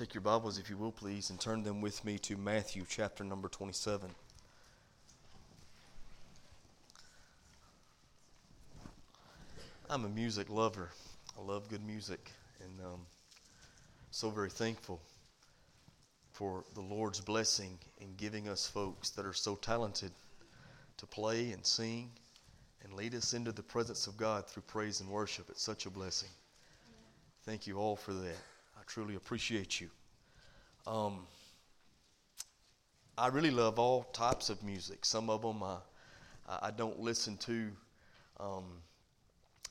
Take your Bibles, if you will, please, and turn them with me to Matthew chapter number 27. I'm a music lover. I love good music, and um, so very thankful for the Lord's blessing in giving us folks that are so talented to play and sing and lead us into the presence of God through praise and worship. It's such a blessing. Thank you all for that. Truly appreciate you. Um, I really love all types of music. Some of them I, I don't listen to um,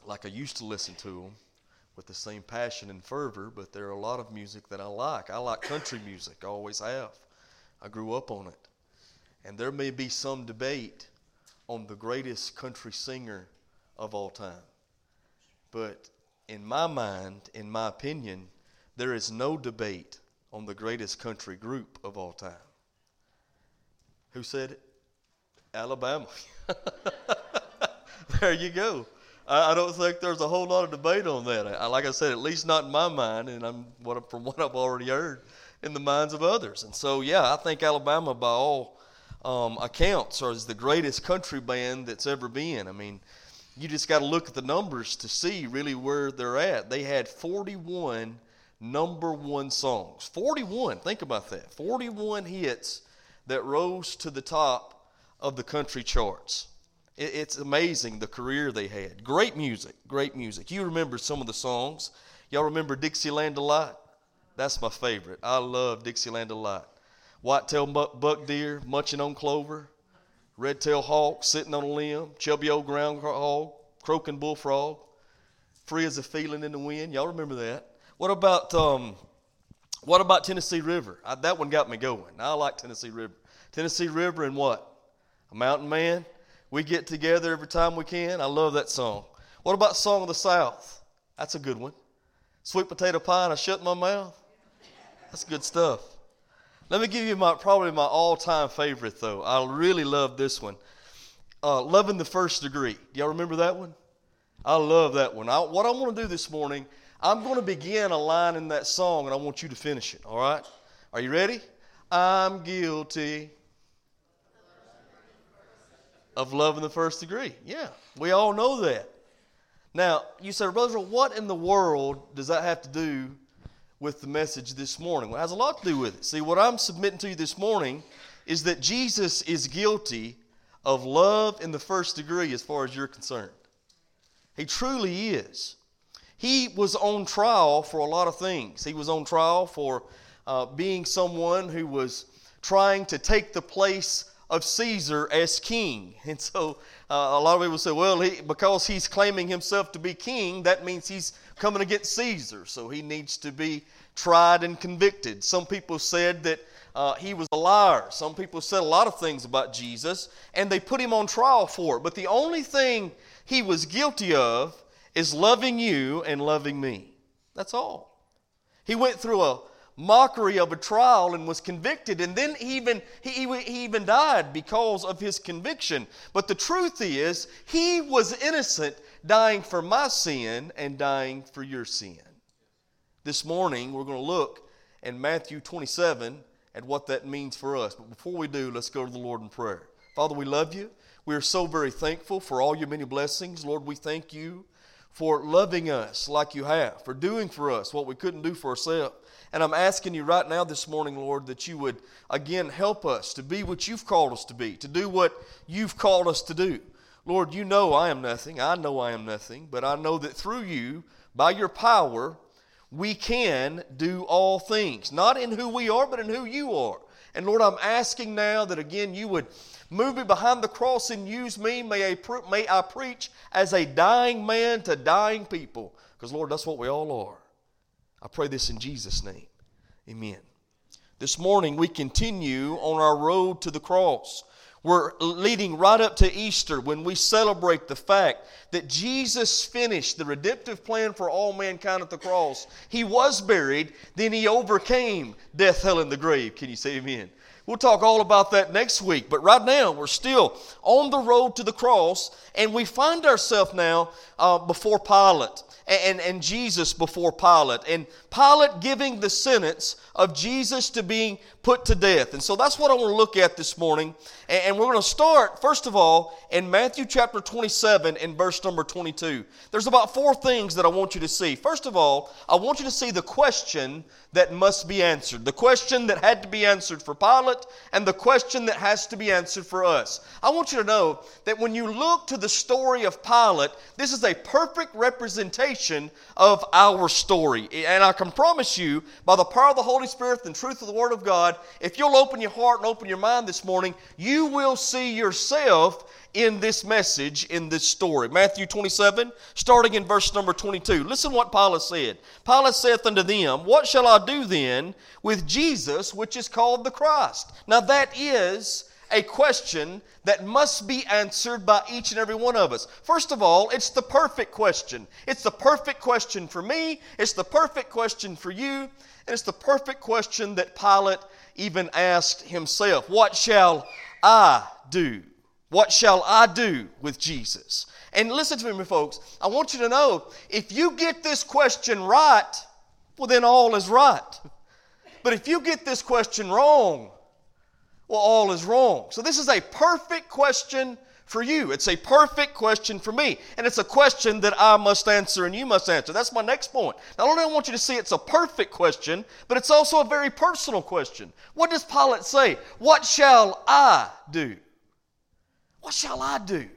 like I used to listen to them with the same passion and fervor, but there are a lot of music that I like. I like country music, I always have. I grew up on it. And there may be some debate on the greatest country singer of all time. But in my mind, in my opinion, there is no debate on the greatest country group of all time. Who said it? Alabama. there you go. I, I, don't think there's a whole lot of debate on that. I, like I said, at least not in my mind, and I'm what, from what I've already heard in the minds of others. And so, yeah, I think Alabama, by all um, accounts, is the greatest country band that's ever been. I mean, you just got to look at the numbers to see really where they're at. They had 41 number one songs. 41, think about that. 41 hits that rose to the top of the country charts. It's amazing the career they had. Great music, great music. You remember some of the songs. Y'all remember Dixieland Delight? That's my favorite. I love Dixieland Delight. Whitetail buck deer munching on clover, red-tailed hawk sitting on a limb, chubby old groundhog, croaking bullfrog, free as a feeling in the wind. Y'all remember that? What about um, what about Tennessee River? I, that one got me going. I like Tennessee River. Tennessee River and what? A mountain man. We get together every time we can. I love that song. What about Song of the South? That's a good one. Sweet potato pie and I shut my mouth. That's good stuff. Let me give you my probably my all-time favorite though. I really love this one. Uh, Love in the First Degree. Do y'all remember that one? I love that one. I, what I want to do this morning I'm going to begin a line in that song and I want you to finish it, all right? Are you ready? I'm guilty of love in the first degree. Yeah, we all know that. Now, you say, Brother, what in the world does that have to do with the message this morning? Well, it has a lot to do with it. See, what I'm submitting to you this morning is that Jesus is guilty of love in the first degree as far as you're concerned. He truly is he was on trial for a lot of things. He was on trial for uh, being someone who was trying to take the place of Caesar as king. And so uh, a lot of people say, well, he, because he's claiming himself to be king, that means he's coming against Caesar. So he needs to be tried and convicted. Some people said that uh, he was a liar. Some people said a lot of things about Jesus, and they put him on trial for it. But the only thing he was guilty of is loving you and loving me. That's all. He went through a mockery of a trial and was convicted, and then he even, he, he even died because of his conviction. But the truth is, he was innocent, dying for my sin and dying for your sin. This morning, we're going to look in Matthew 27 at what that means for us. But before we do, let's go to the Lord in prayer. Father, we love you. We are so very thankful for all your many blessings. Lord, we thank you for loving us like you have, for doing for us what we couldn't do for ourselves. And I'm asking you right now this morning, Lord, that you would again help us to be what you've called us to be, to do what you've called us to do. Lord, you know I am nothing. I know I am nothing, but I know that through you, by your power, we can do all things. Not in who we are, but in who you are. And Lord, I'm asking now that again you would Move me behind the cross and use me. May I, pre- may I preach as a dying man to dying people. Because, Lord, that's what we all are. I pray this in Jesus' name. Amen. This morning we continue on our road to the cross. We're leading right up to Easter when we celebrate the fact that Jesus finished the redemptive plan for all mankind at the cross. He was buried, then he overcame death, hell, and the grave. Can you say amen? We'll talk all about that next week. But right now, we're still on the road to the cross, and we find ourselves now uh, before Pilate. And, and Jesus before Pilate, and Pilate giving the sentence of Jesus to being put to death. And so that's what I want to look at this morning. And, we're going to start, first of all, in Matthew chapter 27 and verse number 22. There's about four things that I want you to see. First of all, I want you to see the question that must be answered. The question that had to be answered for Pilate and the question that has to be answered for us. I want you to know that when you look to the story of Pilate, this is a perfect representation of our story. And I can promise you, by the power of the Holy Spirit and truth of the Word of God, if you'll open your heart and open your mind this morning, you will see yourself in this message, in this story. Matthew 27, starting in verse number 22. Listen what Pilate said. Pilate saith unto them, What shall I do then with Jesus, which is called the Christ? Now that is a question that must be answered by each and every one of us. First of all, it's the perfect question. It's the perfect question for me, it's the perfect question for you, and it's the perfect question that Pilate even asked himself What shall I do? What shall I do with Jesus? And listen to me, folks. I want you to know if you get this question right, well, then all is right. But if you get this question wrong, well, all is wrong. So, this is a perfect question for you. It's a perfect question for me. And it's a question that I must answer and you must answer. That's my next point. Not only I want you to see it's a perfect question, but it's also a very personal question. What does Pilate say? What shall I do? What shall I do?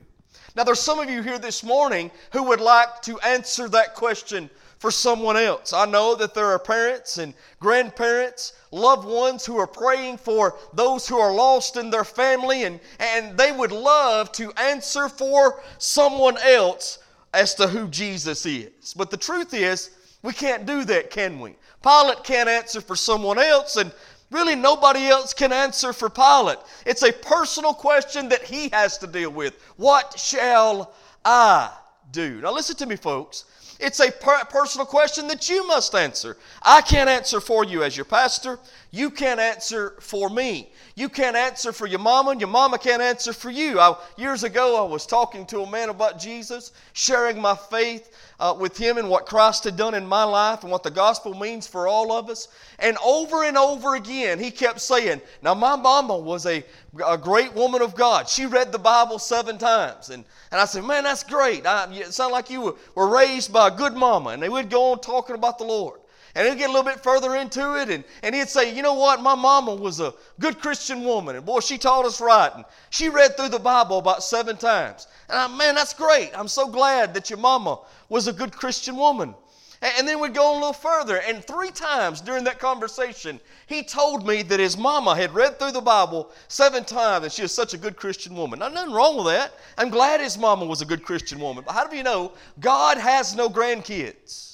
Now, there's some of you here this morning who would like to answer that question for someone else. I know that there are parents and grandparents, loved ones who are praying for those who are lost in their family, and, and they would love to answer for someone else as to who Jesus is. But the truth is, we can't do that, can we? Pilate can't answer for someone else, and Really, nobody else can answer for Pilate. It's a personal question that he has to deal with. What shall I do? Now, listen to me, folks. It's a per- personal question that you must answer. I can't answer for you as your pastor. You can't answer for me. You can't answer for your mama, and your mama can't answer for you. I, years ago, I was talking to a man about Jesus, sharing my faith uh, with him and what Christ had done in my life and what the gospel means for all of us. And over and over again, he kept saying, Now, my mama was a, a great woman of God. She read the Bible seven times. And, and I said, Man, that's great. I, it sounded like you were, were raised by a good mama. And they would go on talking about the Lord. And he'd get a little bit further into it, and, and he'd say, You know what? My mama was a good Christian woman, and boy, she taught us right. And she read through the Bible about seven times. And I, man, that's great. I'm so glad that your mama was a good Christian woman. And, and then we'd go a little further, and three times during that conversation, he told me that his mama had read through the Bible seven times, and she was such a good Christian woman. Now, nothing wrong with that. I'm glad his mama was a good Christian woman. But how do you know God has no grandkids?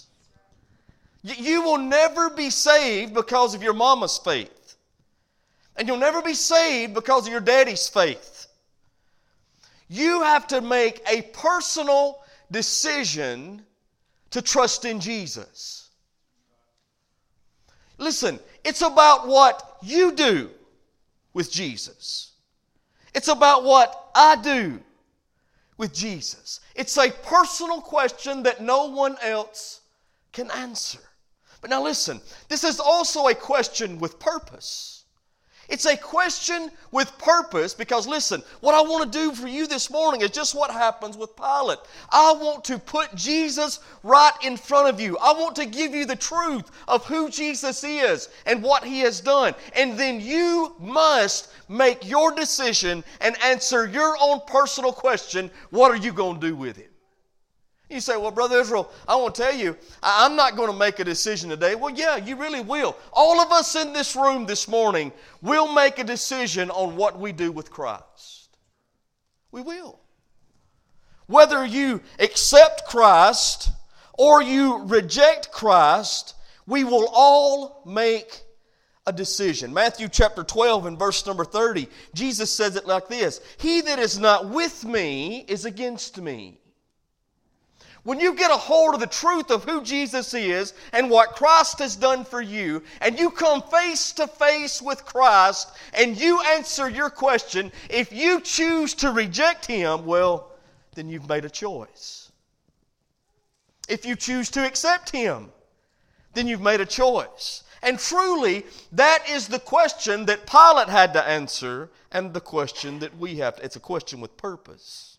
You will never be saved because of your mama's faith. And you'll never be saved because of your daddy's faith. You have to make a personal decision to trust in Jesus. Listen, it's about what you do with Jesus. It's about what I do with Jesus. It's a personal question that no one else can answer. But now listen, this is also a question with purpose. It's a question with purpose because, listen, what I want to do for you this morning is just what happens with Pilate. I want to put Jesus right in front of you. I want to give you the truth of who Jesus is and what he has done. And then you must make your decision and answer your own personal question what are you going to do with it? You say, Well, Brother Israel, I want to tell you, I'm not going to make a decision today. Well, yeah, you really will. All of us in this room this morning will make a decision on what we do with Christ. We will. Whether you accept Christ or you reject Christ, we will all make a decision. Matthew chapter 12 and verse number 30, Jesus says it like this He that is not with me is against me. When you get a hold of the truth of who Jesus is and what Christ has done for you, and you come face to face with Christ and you answer your question, if you choose to reject Him, well, then you've made a choice. If you choose to accept him, then you've made a choice. And truly, that is the question that Pilate had to answer and the question that we have to. It's a question with purpose.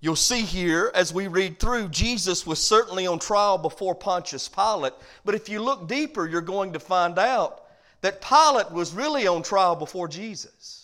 You'll see here as we read through, Jesus was certainly on trial before Pontius Pilate, but if you look deeper, you're going to find out that Pilate was really on trial before Jesus.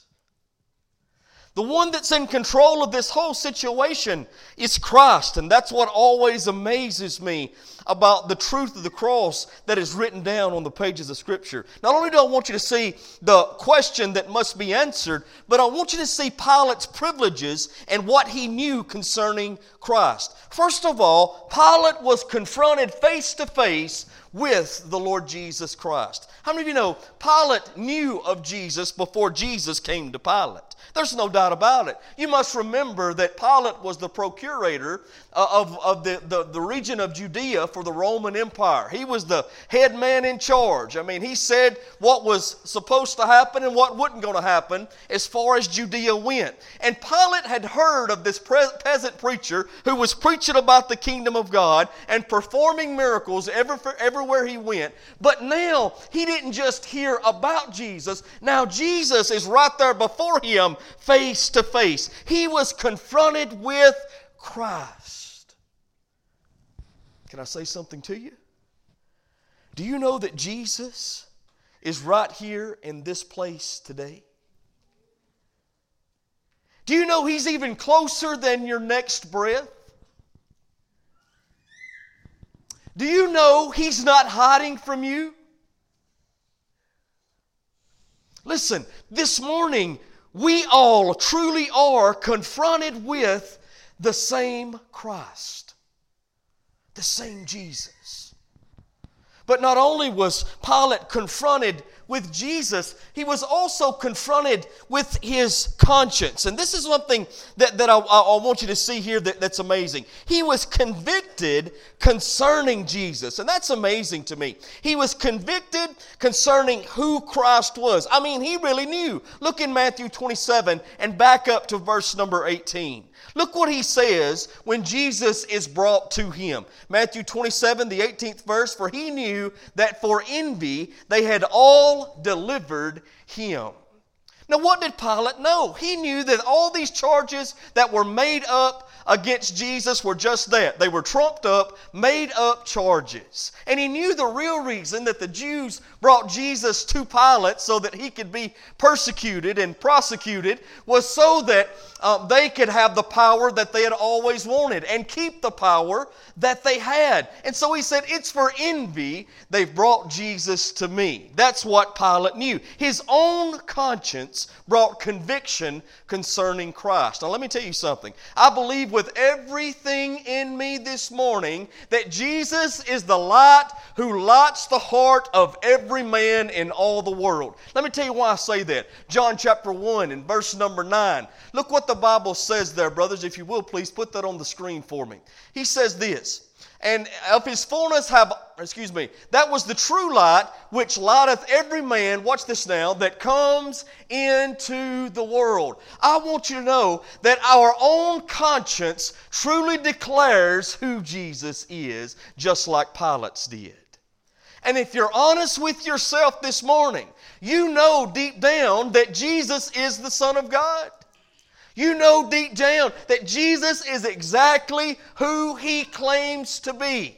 The one that's in control of this whole situation is Christ. And that's what always amazes me about the truth of the cross that is written down on the pages of Scripture. Not only do I want you to see the question that must be answered, but I want you to see Pilate's privileges and what he knew concerning Christ. First of all, Pilate was confronted face to face with the Lord Jesus Christ. How many of you know Pilate knew of Jesus before Jesus came to Pilate? There's no doubt about it. You must remember that Pilate was the procurator uh, of, of the, the, the region of Judea for the Roman Empire. He was the head man in charge. I mean, he said what was supposed to happen and what wasn't going to happen as far as Judea went. And Pilate had heard of this peasant preacher who was preaching about the kingdom of God and performing miracles every, everywhere he went. But now he didn't just hear about Jesus. Now Jesus is right there before him face to face. He was confronted with Christ. Can I say something to you? Do you know that Jesus is right here in this place today? Do you know He's even closer than your next breath? Do you know He's not hiding from you? Listen, this morning we all truly are confronted with the same Christ, the same Jesus. But not only was Pilate confronted with Jesus, he was also confronted with his conscience. And this is something that, that I, I want you to see here that, that's amazing. He was convicted concerning Jesus. And that's amazing to me. He was convicted concerning who Christ was. I mean, he really knew. Look in Matthew 27 and back up to verse number 18. Look what he says when Jesus is brought to him. Matthew 27, the 18th verse, for he knew that for envy they had all delivered him. Now, what did Pilate know? He knew that all these charges that were made up against Jesus were just that. They were trumped up, made up charges. And he knew the real reason that the Jews brought Jesus to Pilate so that he could be persecuted and prosecuted was so that uh, they could have the power that they had always wanted and keep the power that they had. And so he said, It's for envy they've brought Jesus to me. That's what Pilate knew. His own conscience brought conviction concerning Christ. Now, let me tell you something. I believe with everything in me this morning that Jesus is the light who lights the heart of every man in all the world. Let me tell you why I say that. John chapter 1 and verse number 9. Look what the Bible says there, brothers. If you will, please put that on the screen for me. He says this and of his fullness have, excuse me, that was the true light which lighteth every man, watch this now, that comes into the world. I want you to know that our own conscience truly declares who Jesus is, just like Pilate's did. And if you're honest with yourself this morning, you know deep down that Jesus is the Son of God. You know deep down that Jesus is exactly who he claims to be.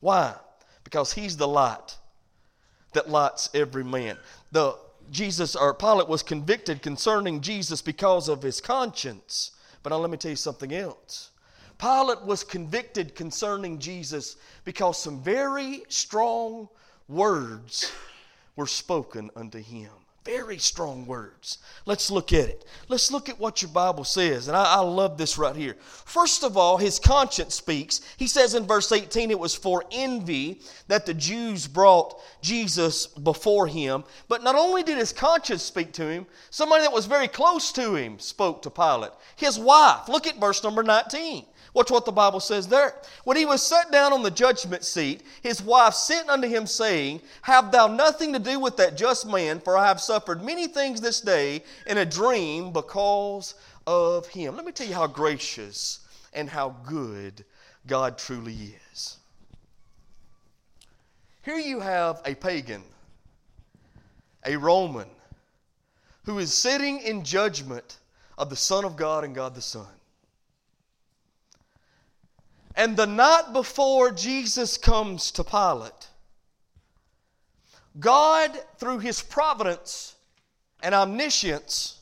Why? Because he's the light that lights every man. The Jesus or Pilate was convicted concerning Jesus because of his conscience. But now let me tell you something else. Pilate was convicted concerning Jesus because some very strong words were spoken unto him. Very strong words. Let's look at it. Let's look at what your Bible says. And I, I, love this right here. First of all, his conscience speaks. He says in verse 18, it was for envy that the Jews brought Jesus before him. But not only did his conscience speak to him, somebody that was very close to him spoke to Pilate. His wife. Look at verse number 19. Watch what the Bible says there. When he was set down on the judgment seat, his wife sent unto him, saying, Have thou nothing to do with that just man, for I have suffered many things this day in a dream because of him. Let me tell you how gracious and how good God truly is. Here you have a pagan, a Roman, who is sitting in judgment of the Son of God and God the Son. And the night before Jesus comes to Pilate, God, through his providence and omniscience,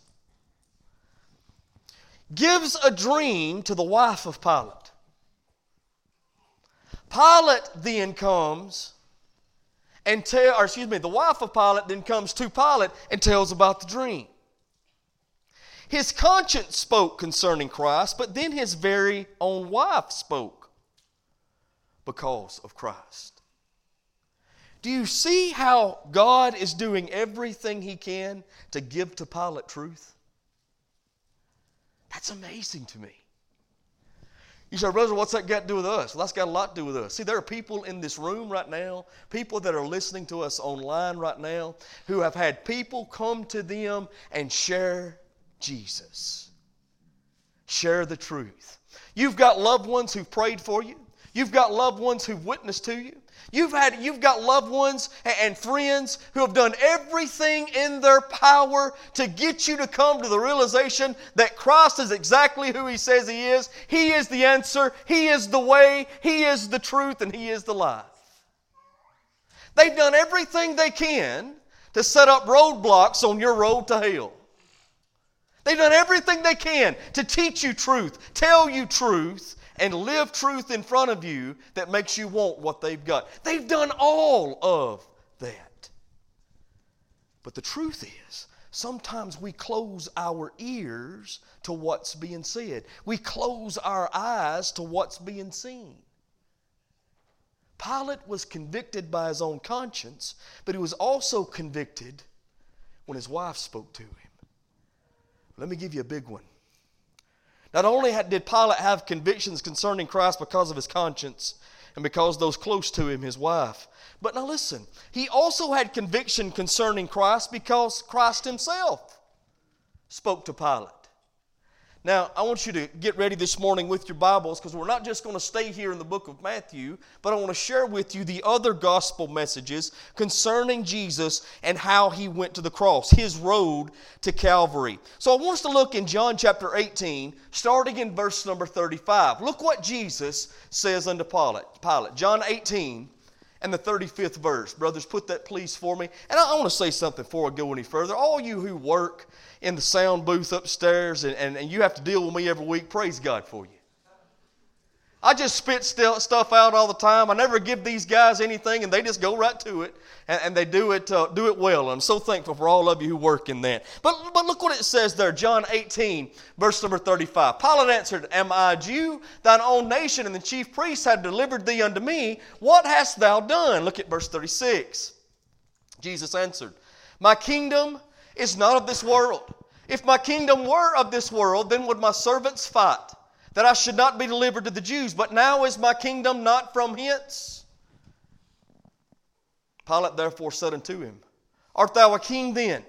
gives a dream to the wife of Pilate. Pilate then comes and tell, or excuse me, the wife of Pilate then comes to Pilate and tells about the dream. His conscience spoke concerning Christ, but then his very own wife spoke because of Christ. Do you see how God is doing everything he can to give to Pilate truth? That's amazing to me. You say, brother, what's that got to do with us? Well, that's got a lot to do with us. See, there are people in this room right now, people that are listening to us online right now, who have had people come to them and share Jesus. Share the truth. You've got loved ones who've prayed for you. You've got loved ones who've witnessed to you. You've, had, you've got loved ones and friends who have done everything in their power to get you to come to the realization that Christ is exactly who He says He is. He is the answer, He is the way, He is the truth, and He is the life. They've done everything they can to set up roadblocks on your road to hell. They've done everything they can to teach you truth, tell you truth, and live truth in front of you that makes you want what they've got. They've done all of that. But the truth is, sometimes we close our ears to what's being said, we close our eyes to what's being seen. Pilate was convicted by his own conscience, but he was also convicted when his wife spoke to him. Let me give you a big one. Not only did Pilate have convictions concerning Christ because of his conscience and because those close to him, his wife, but now listen, he also had conviction concerning Christ because Christ himself spoke to Pilate. Now, I want you to get ready this morning with your Bibles because we're not just going to stay here in the book of Matthew, but I want to share with you the other gospel messages concerning Jesus and how he went to the cross, his road to Calvary. So I want us to look in John chapter 18, starting in verse number 35. Look what Jesus says unto Pilate. Pilate. John 18 and the 35th verse. Brothers, put that please for me. And I, want to say something before I go any further. All you who work in the sound booth upstairs and, and, and you have to deal with me every week, praise God for you. I just spit stuff out all the time. I never give these guys anything, and they just go right to it, and, and they do it, uh, do it well. I'm so thankful for all of you who work in that. But, but look what it says there, John 18, verse number 35. Pilate answered, Am I a Jew? Thine own nation and the chief priests have delivered thee unto me. What hast thou done? Look at verse 36. Jesus answered, My kingdom is not of this world. If my kingdom were of this world, then would my servants fight, that I should not be delivered to the Jews. But now is my kingdom not from hence. Pilate therefore said unto him, Art thou a king then?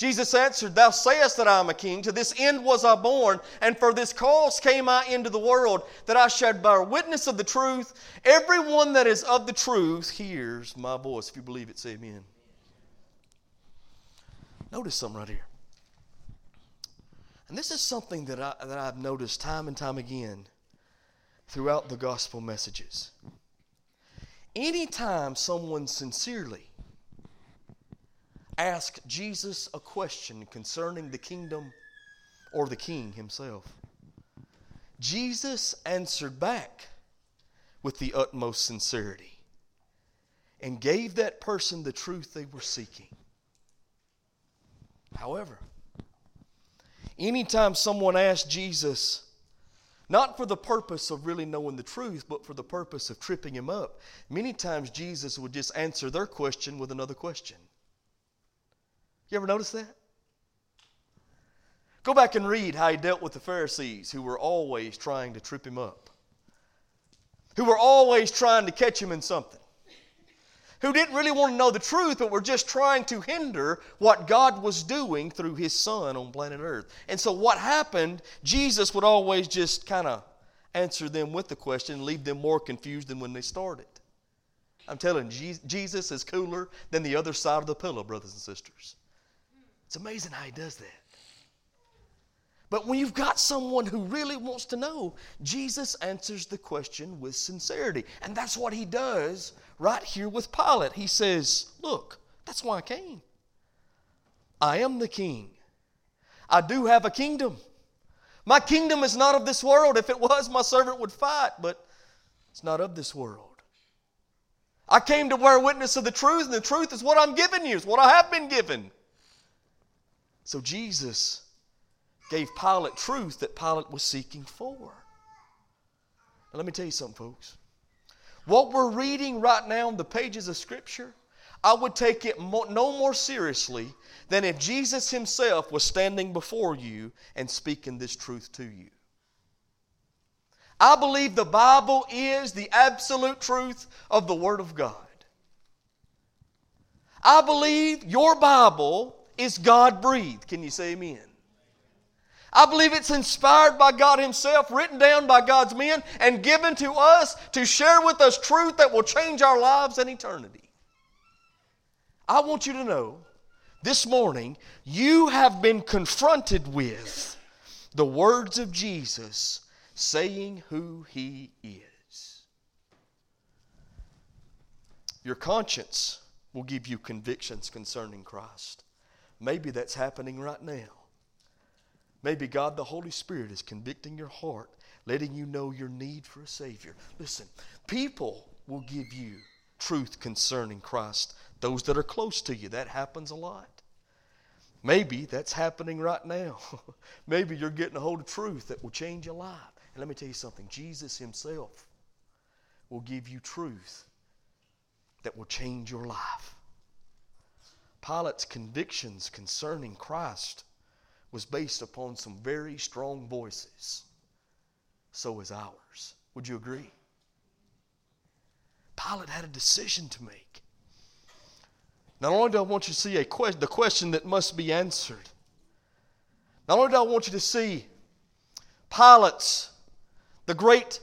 Jesus answered, Thou sayest that I am a king. To this end was I born, and for this cause came I into the world, that I should bear witness of the truth. Everyone that is of the truth hears my voice. If you believe it, say amen. Notice something right here. And this is something that, I, that I've noticed time and time again throughout the gospel messages. Anytime someone sincerely asks Jesus a question concerning the kingdom or the king himself, Jesus answered back with the utmost sincerity and gave that person the truth they were seeking. However, anytime someone asks Jesus, not for the purpose of really knowing the truth, but for the purpose of tripping him up, many times Jesus would just answer their question with another question. You ever notice that? Go back and read how he dealt with the Pharisees who were always trying to trip him up, who were always trying to catch him in something who didn't really want to know the truth, but were just trying to hinder what God was doing through His Son on planet Earth. And so, what happened, Jesus would always just kind of answer them with the question and leave them more confused than when they started. I'm telling you, Jesus is cooler than the other side of the pillow, brothers and sisters. It's amazing how he does that. But when you've got someone who really wants to know, Jesus answers the question with sincerity. And that's what he does right here with Pilate. He says, Look, that's why I came. I am the king. I do have a kingdom. My kingdom is not of this world. If it was, my servant would fight, but it's not of this world. I came to bear witness of the truth, and the truth is what I'm giving you, is what I have been given. So Jesus gave Pilate truth that Pilate was seeking for. Now, let me tell you something, folks. What we're reading right now in the pages of Scripture, I would take it no more seriously than if Jesus Himself was standing before you and speaking this truth to you. I believe the Bible is the absolute truth of the Word of God. I believe your Bible is God breathed. Can you say amen? I believe it's inspired by God Himself, written down by God's men, and given to us to share with us truth that will change our lives and eternity. I want you to know this morning you have been confronted with the words of Jesus saying who he is. Your conscience will give you convictions concerning Christ. Maybe that's happening right now. Maybe God the Holy Spirit is convicting your heart, letting you know your need for a Savior. Listen, people will give you truth concerning Christ, those that are close to you. That happens a lot. Maybe that's happening right now. Maybe you're getting a hold of truth that will change your life. And let me tell you something Jesus Himself will give you truth that will change your life. Pilate's convictions concerning Christ was based upon some very strong voices. So is ours. Would you agree? Pilate had a decision to make. Not only do I want you to see a que- the question that must be answered, not only do I want you to see Pilate's the great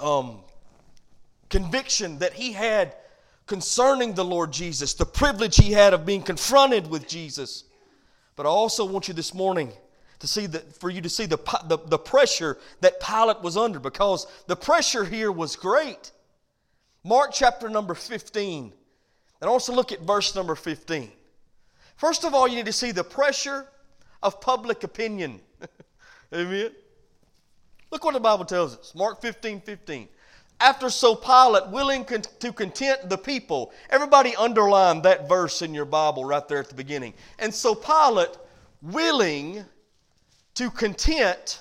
um, conviction that he had concerning the Lord Jesus, the privilege he had of being confronted with Jesus. But I also want you this morning to see that for you to see the, the, the pressure that Pilate was under because the pressure here was great. Mark chapter number 15. And also look at verse number 15. First of all, you need to see the pressure of public opinion. Amen. Look what the Bible tells us. Mark 15 15. After so Pilate, willing con- to content the people, everybody underline that verse in your Bible right there at the beginning. And so Pilate, willing to content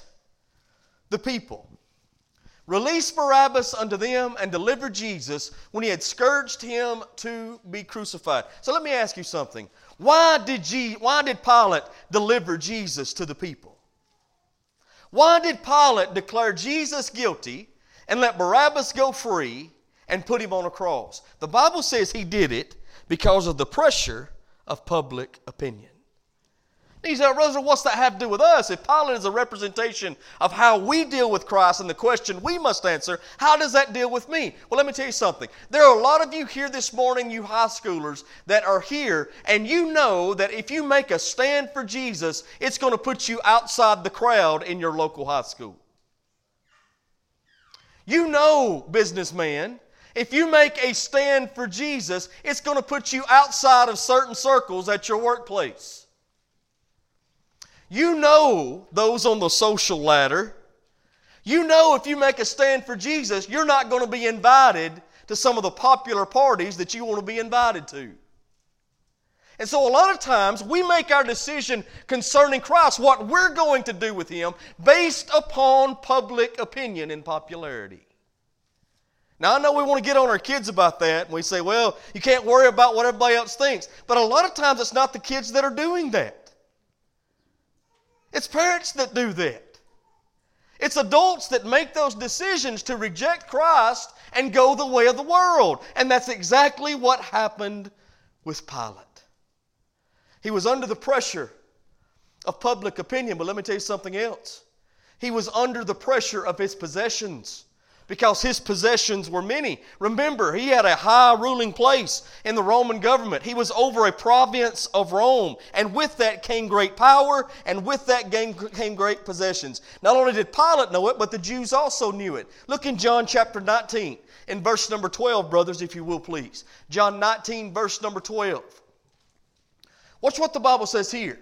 the people, released Barabbas unto them and delivered Jesus when he had scourged him to be crucified. So let me ask you something. Why did, Je- why did Pilate deliver Jesus to the people? Why did Pilate declare Jesus guilty and let Barabbas go free and put him on a cross? The Bible says he did it because of the pressure of public opinion. He said, Rosa, what's that have to do with us? If Pilate is a representation of how we deal with Christ and the question we must answer, how does that deal with me? Well, let me tell you something. There are a lot of you here this morning, you high schoolers, that are here, and you know that if you make a stand for Jesus, it's going to put you outside the crowd in your local high school. You know, businessman, if you make a stand for Jesus, it's going to put you outside of certain circles at your workplace. You know those on the social ladder. You know if you make a stand for Jesus, you're not going to be invited to some of the popular parties that you want to be invited to. And so, a lot of times, we make our decision concerning Christ, what we're going to do with Him, based upon public opinion and popularity. Now, I know we want to get on our kids about that, and we say, well, you can't worry about what everybody else thinks. But a lot of times, it's not the kids that are doing that. It's parents that do that. It's adults that make those decisions to reject Christ and go the way of the world. And that's exactly what happened with Pilate. He was under the pressure of public opinion, but let me tell you something else. He was under the pressure of his possessions because his possessions were many. Remember, he had a high ruling place in the Roman government. He was over a province of Rome, and with that came great power, and with that came great possessions. Not only did Pilate know it, but the Jews also knew it. Look in John chapter 19, in verse number 12, brothers, if you will, please. John 19, verse number 12. Watch what the Bible says here.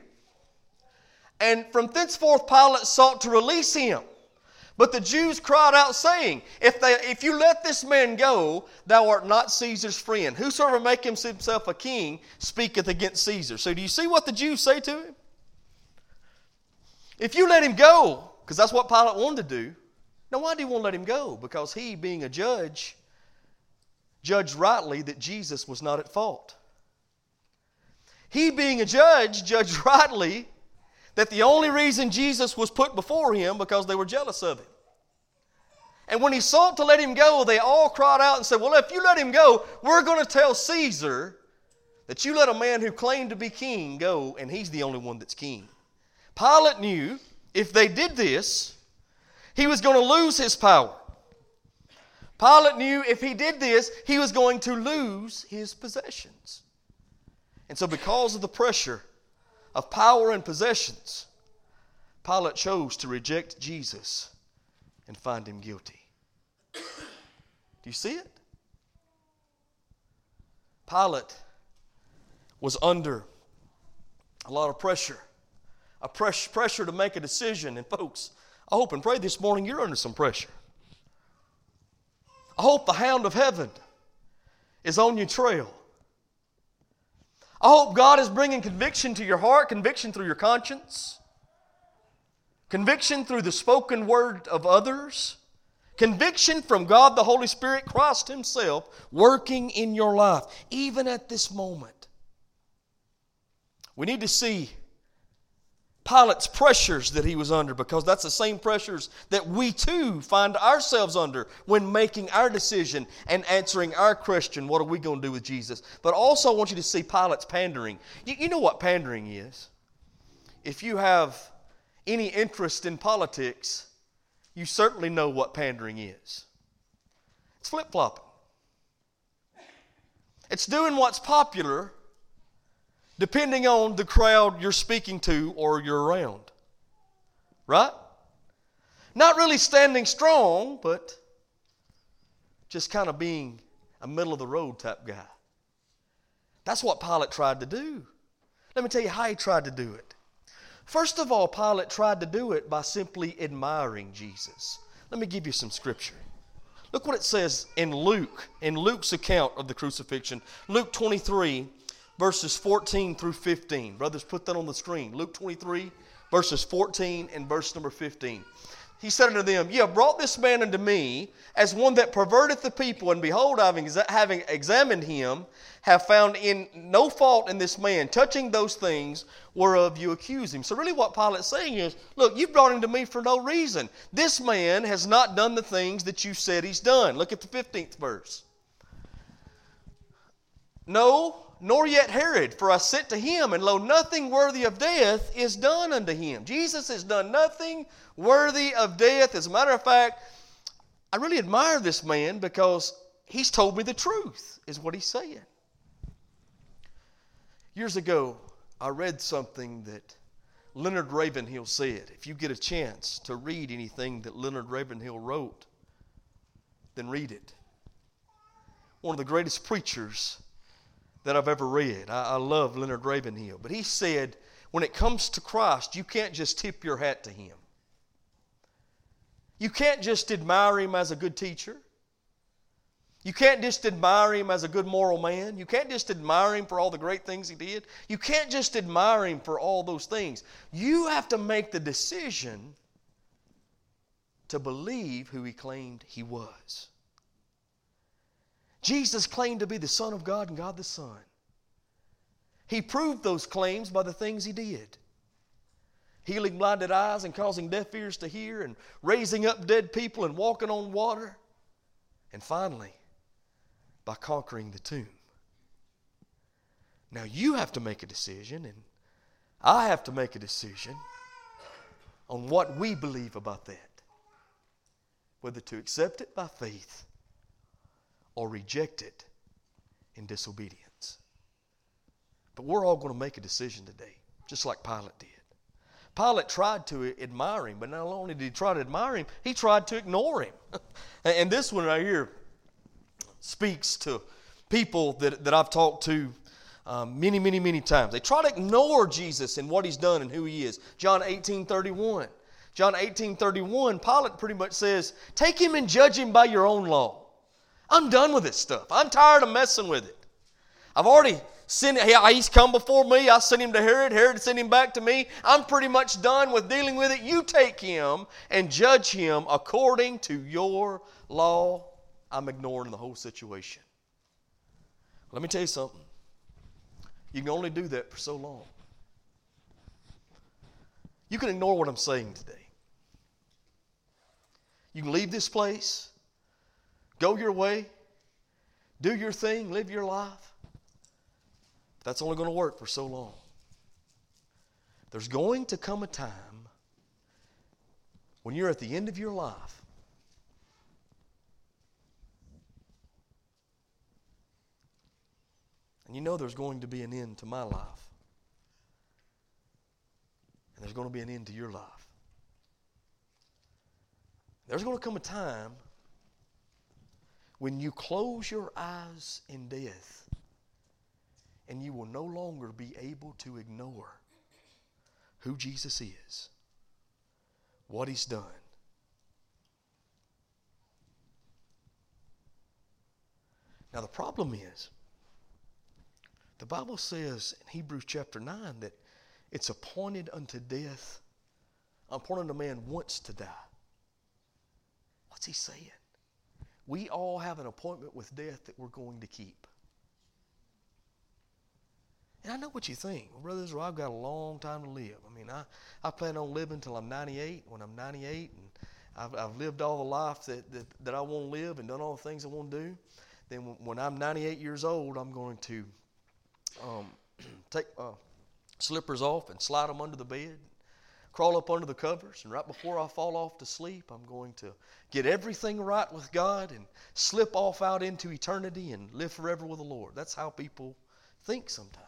And from thenceforth Pilate sought to release him. But the Jews cried out, saying, If, they, if you let this man go, thou art not Caesar's friend. Whosoever maketh himself a king speaketh against Caesar. So do you see what the Jews say to him? If you let him go, because that's what Pilate wanted to do. Now, why did he want to let him go? Because he, being a judge, judged rightly that Jesus was not at fault. He, being a judge, judged rightly that the only reason Jesus was put before him because they were jealous of him. And when he sought to let him go, they all cried out and said, Well, if you let him go, we're going to tell Caesar that you let a man who claimed to be king go, and he's the only one that's king. Pilate knew if they did this, he was going to lose his power. Pilate knew if he did this, he was going to lose his possessions. And so, because of the pressure of power and possessions, Pilate chose to reject Jesus and find him guilty. Do you see it? Pilate was under a lot of pressure, a press, pressure to make a decision. And, folks, I hope and pray this morning you're under some pressure. I hope the hound of heaven is on your trail. I hope God is bringing conviction to your heart, conviction through your conscience, conviction through the spoken word of others, conviction from God the Holy Spirit, Christ Himself, working in your life, even at this moment. We need to see Pilate's pressures that he was under because that's the same pressures that we too find ourselves under when making our decision and answering our question what are we going to do with Jesus? But also, I want you to see Pilate's pandering. You, you know what pandering is. If you have any interest in politics, you certainly know what pandering is. It's flip flopping, it's doing what's popular depending on the crowd you're speaking to or you're around. Right? Not really standing strong, but just kind of being a middle of the road type guy. That's what Pilate tried to do. Let me tell you how he tried to do it. First of all, Pilate tried to do it by simply admiring Jesus. Let me give you some scripture. Look what it says in Luke, in Luke's account of the crucifixion. Luke 23, verses 14 through 15. Brothers, put that on the screen. Luke 23, verses 14 and verse number 15. He said unto them, Ye have brought this man unto me as one that perverteth the people, and behold, having examined him, have found in no fault in this man, touching those things whereof you accuse him. So, really, what Pilate's saying is, Look, you brought him to me for no reason. This man has not done the things that you said he's done. Look at the 15th verse. No, nor yet Herod, for I sent to him, and lo, nothing worthy of death is done unto him. Jesus has done nothing worthy of death. As a matter of fact, I really admire this man because he's told me the truth, is what he's saying. Years ago, I read something that Leonard Ravenhill said. If you get a chance to read anything that Leonard Ravenhill wrote, then read it. One of the greatest preachers that I've ever read. I, I love Leonard Ravenhill. But he said, when it comes to Christ, you can't just tip your hat to him. You can't just admire him as a good teacher. You can't just admire him as a good moral man. You can't just admire him for all the great things he did. You can't just admire him for all those things. You have to make the decision to believe who he claimed he was. Jesus claimed to be the Son of God and God the Son. He proved those claims by the things he did healing blinded eyes and causing deaf ears to hear, and raising up dead people and walking on water. And finally, by conquering the tomb. Now you have to make a decision, and I have to make a decision. on what we believe about that. Whether to accept it by faith or reject it in disobedience. But we're all going to make a decision today, just like Pilate did. Pilate tried to admire him, but not only did he try to admire him, he tried to ignore him. and this one right here speaks to people that, that I've talked to um, many, many, many times. They try to ignore Jesus and what he's done and who he is. John 18 31. John 18 31, Pilate pretty much says, Take him and judge him by your own law. I'm done with this stuff. I'm tired of messing with it. I've already sent he's come before me. I sent him to Herod. Herod sent him back to me. I'm pretty much done with dealing with it. You take him and judge him according to your law. I'm ignoring the whole situation. Let me tell you something. You can only do that for so long. You can ignore what I'm saying today. You can leave this place, go your way, do your thing, live your life. That's only going to work for so long. There's going to come a time when you're at the end of your life and you know there's going to be an end to my life. And there's going to be an end to your life. There's going to come a time when you close your eyes in death and you will no longer be able to ignore who Jesus is, what he's done. Now, the problem is, the Bible says in Hebrews chapter 9 that it's appointed unto death, appointed a man once to die. What's he saying? We all have an appointment with death that we're going to keep. And I know what you think. Well, Brother Israel, I've got a long time to live. I mean, I, I plan on living until I'm 98. When I'm 98 and I've, I've lived all the life that, that, that I want to live and done all the things I want to do, then when I'm 98 years old, I'm going to um, take uh, slippers off and slide them under the bed, crawl up under the covers, and right before I fall off to sleep, I'm going to get everything right with God and slip off out into eternity and live forever with the Lord. That's how people think sometimes.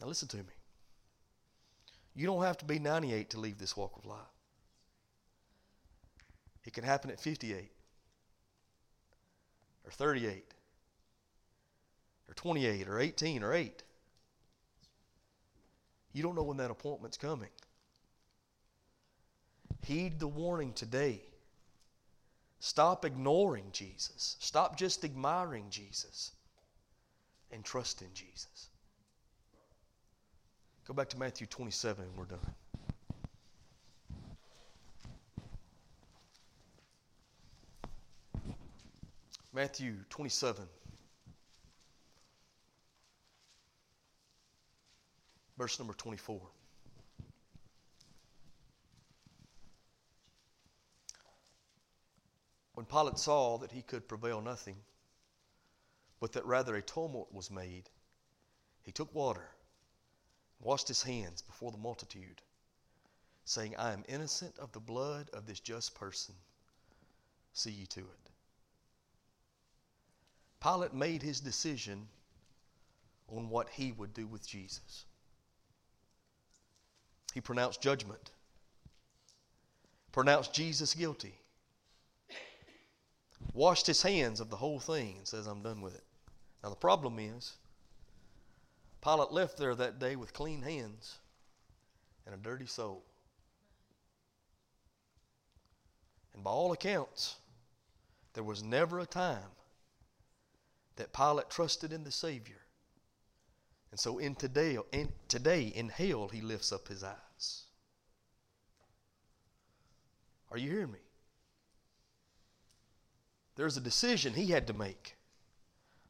Now, listen to me. You don't have to be 98 to leave this walk of life. It can happen at 58, or 38, or 28, or 18, or 8. You don't know when that appointment's coming. Heed the warning today. Stop ignoring Jesus. Stop just admiring Jesus and trust in Jesus. Go back to Matthew 27 and we're done. Matthew 27. Verse number 24. When Pilate saw that he could prevail nothing, but that rather a tumult was made, he took water washed his hands before the multitude, saying, I am innocent of the blood of this just person. See ye to it. Pilate made his decision on what he would do with Jesus. He pronounced judgment, pronounced Jesus guilty, washed his hands of the whole thing, and says, I'm done with it. Now, the problem is, Pilate left there that day with clean hands and a dirty soul. And by all accounts, there was never a time that Pilate trusted in the Savior. And so in today, in, today in hell, he lifts up his eyes. Are you hearing me? There's a decision he had to make,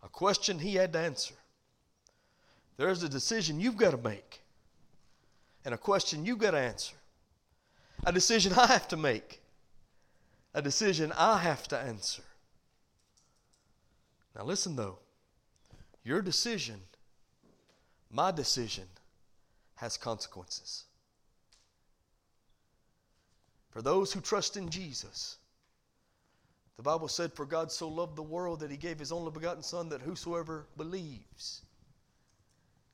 a question he had to answer. There's a decision you've got to make and a question you've got to answer. A decision I have to make. A decision I have to answer. Now, listen though, your decision My decision has consequences. For those who trust in Jesus, the Bible said, For God so loved the world that he gave his only begotten Son, that whosoever believes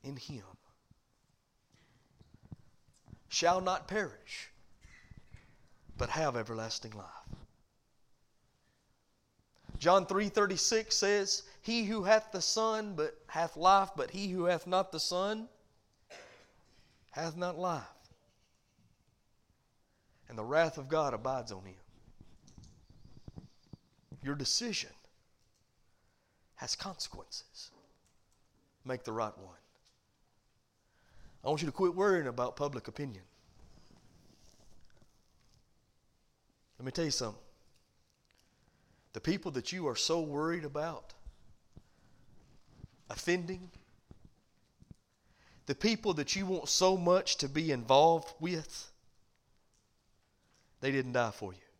in him shall not perish, but have everlasting life. John 3:36 says, "He who hath the Son but hath life, but he who hath not the Son hath not life." And the wrath of God abides on him. Your decision has consequences. Make the right one. I want you to quit worrying about public opinion. Let me tell you something. The people that you are so worried about offending, the people that you want so much to be involved with, they didn't die for you.